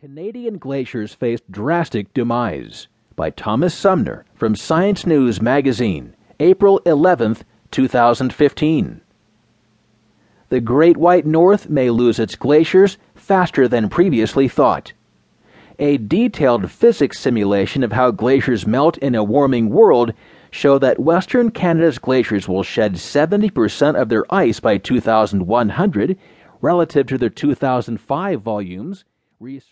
Canadian glaciers face drastic demise by Thomas Sumner from Science News Magazine, April 11, 2015. The Great White North may lose its glaciers faster than previously thought. A detailed physics simulation of how glaciers melt in a warming world show that Western Canada's glaciers will shed 70% of their ice by 2100 relative to their 2005 volumes. Research